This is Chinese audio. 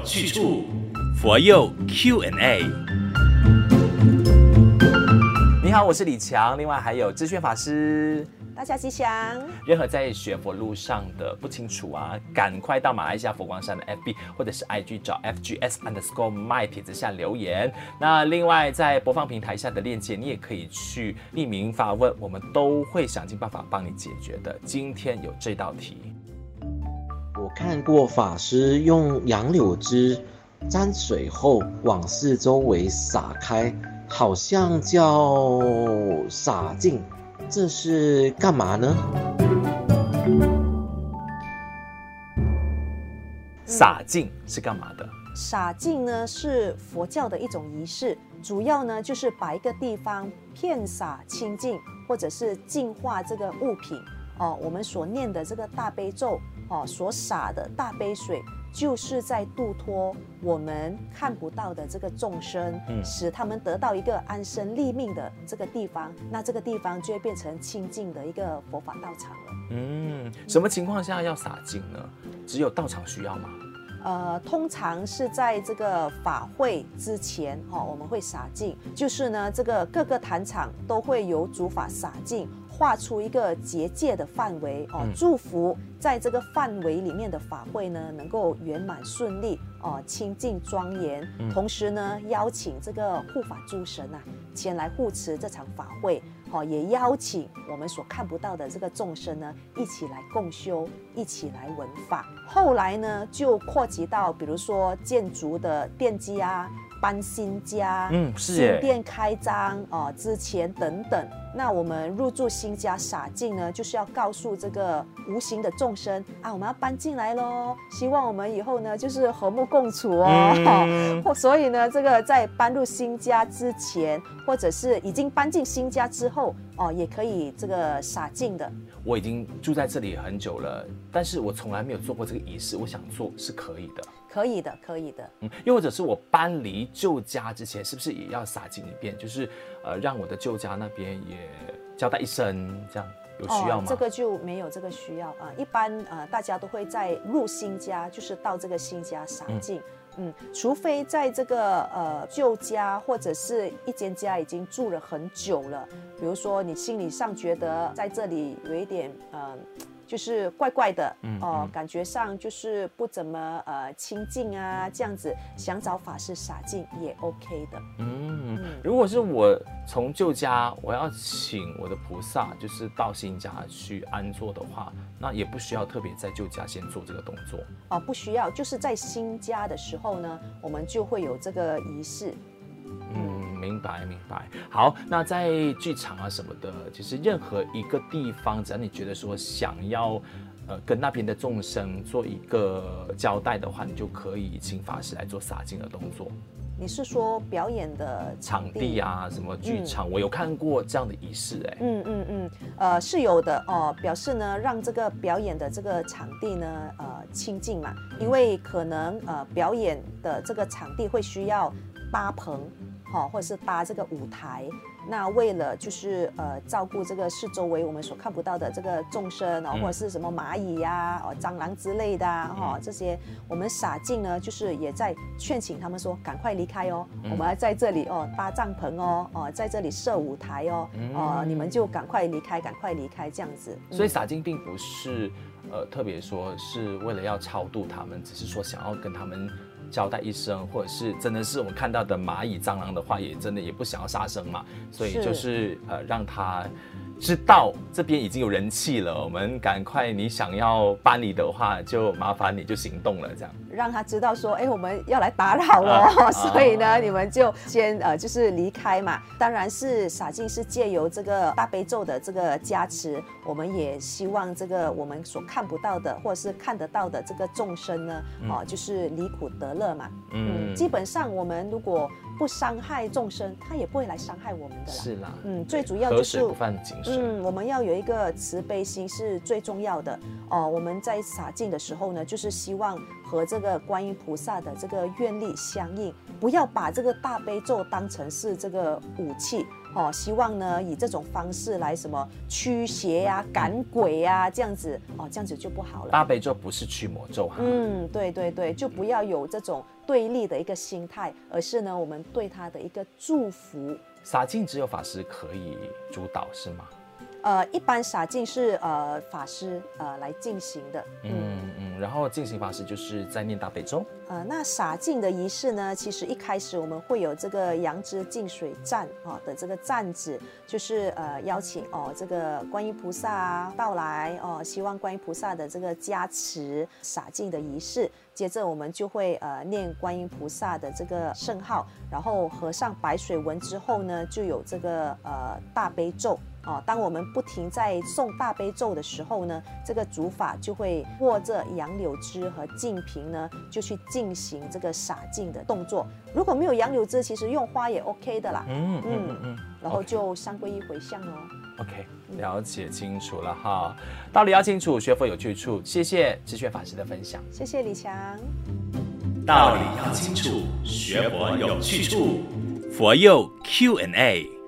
有去处，佛佑 Q&A。你好，我是李强，另外还有知炫法师。大家吉祥。任何在学佛路上的不清楚啊，赶快到马来西亚佛光山的 FB 或者是 IG 找 FGS underscore my 帖子下留言。那另外在播放平台下的链接，你也可以去匿名发问，我们都会想尽办法帮你解决的。今天有这道题，我看过法师用杨柳枝沾水后往四周围洒开，好像叫洒净。这是干嘛呢？洒净是干嘛的？洒净呢是佛教的一种仪式，主要呢就是把一个地方遍洒清净，或者是净化这个物品。哦，我们所念的这个大悲咒，哦，所洒的大杯水。就是在度脱我们看不到的这个众生，嗯，使他们得到一个安身立命的这个地方，那这个地方就会变成清净的一个佛法道场了。嗯，什么情况下要洒净呢？只有道场需要吗？呃，通常是在这个法会之前，哈，我们会洒净，就是呢，这个各个坛场都会有主法洒净。画出一个结界的范围哦，祝福在这个范围里面的法会呢，能够圆满顺利哦，清净庄严。同时呢，邀请这个护法诸神啊前来护持这场法会，哦，也邀请我们所看不到的这个众生呢一起来共修，一起来闻法。后来呢，就扩及到比如说建筑的奠基啊。搬新家，嗯，是新店开张哦，之前等等，那我们入住新家洒净呢，就是要告诉这个无形的众生啊，我们要搬进来喽，希望我们以后呢就是和睦共处哦。嗯、所以呢，这个在搬入新家之前，或者是已经搬进新家之后哦，也可以这个洒净的。我已经住在这里很久了，但是我从来没有做过这个仪式，我想做是可以的。可以的，可以的。嗯，又或者是我搬离旧家之前，是不是也要洒净一遍？就是，呃，让我的旧家那边也交代一声，这样有需要吗？哦，这个就没有这个需要啊。一般呃，大家都会在入新家，就是到这个新家洒净。嗯，嗯，除非在这个呃旧家或者是一间家已经住了很久了，比如说你心理上觉得在这里有一点呃。就是怪怪的，哦，感觉上就是不怎么呃清净啊，这样子想找法师洒净也 OK 的。嗯，嗯，如果是我从旧家我要请我的菩萨，就是到新家去安坐的话，那也不需要特别在旧家先做这个动作。哦，不需要，就是在新家的时候呢，我们就会有这个仪式。明白明白，好，那在剧场啊什么的，其实任何一个地方，只要你觉得说想要，呃，跟那边的众生做一个交代的话，你就可以请法师来做洒净的动作。你是说表演的场地，啊，什么剧场？嗯、我有看过这样的仪式、欸，哎，嗯嗯嗯，呃，是有的哦，表示呢，让这个表演的这个场地呢，呃，清净嘛，因为可能呃，表演的这个场地会需要搭棚。好，或者是搭这个舞台，那为了就是呃照顾这个四周围我们所看不到的这个众生哦，或者是什么蚂蚁呀、哦蟑螂之类的哈，这些我们洒净呢，就是也在劝请他们说赶快离开哦，我们要在这里哦搭帐篷哦哦在这里设舞台哦哦你们就赶快离开，赶快离开这样子。所以洒净并不是呃特别说是为了要超度他们，只是说想要跟他们。交代一声，或者是真的是我们看到的蚂蚁、蟑螂的话，也真的也不想要杀生嘛，所以就是呃让他。知道这边已经有人气了，我们赶快，你想要搬离的话，就麻烦你就行动了，这样让他知道说，哎，我们要来打扰了，啊、所以呢，啊、你们就先呃，就是离开嘛。当然是洒净是借由这个大悲咒的这个加持，我们也希望这个我们所看不到的或者是看得到的这个众生呢，哦、嗯，就是离苦得乐嘛。嗯，基本上我们如果不伤害众生，他也不会来伤害我们的啦。是啦，嗯，最主要就是。嗯，我们要有一个慈悲心是最重要的哦。我们在洒净的时候呢，就是希望和这个观音菩萨的这个愿力相应，不要把这个大悲咒当成是这个武器哦，希望呢以这种方式来什么驱邪呀、啊、赶鬼呀、啊，这样子哦，这样子就不好了。大悲咒不是驱魔咒哈。嗯，对对对，就不要有这种对立的一个心态，而是呢，我们对他的一个祝福。洒净只有法师可以主导是吗？呃，一般洒净是呃法师呃来进行的。嗯嗯，然后进行法师就是在念大悲咒。呃，那洒净的仪式呢，其实一开始我们会有这个杨枝净水赞啊的这个赞子，就是呃邀请哦这个观音菩萨到来哦，希望观音菩萨的这个加持洒净的仪式。接着我们就会呃念观音菩萨的这个圣号，然后合上白水文之后呢，就有这个呃大悲咒。哦，当我们不停在诵大悲咒的时候呢，这个主法就会握着杨柳枝和净瓶呢，就去进行这个洒净的动作。如果没有杨柳枝，其实用花也 OK 的啦。嗯嗯嗯嗯。然后就三皈依回向哦。OK，了解清楚了哈，道理要清楚，学佛有去处。谢谢智炫法师的分享。谢谢李强。道理要清楚，学佛有去处。佛佑 Q&A。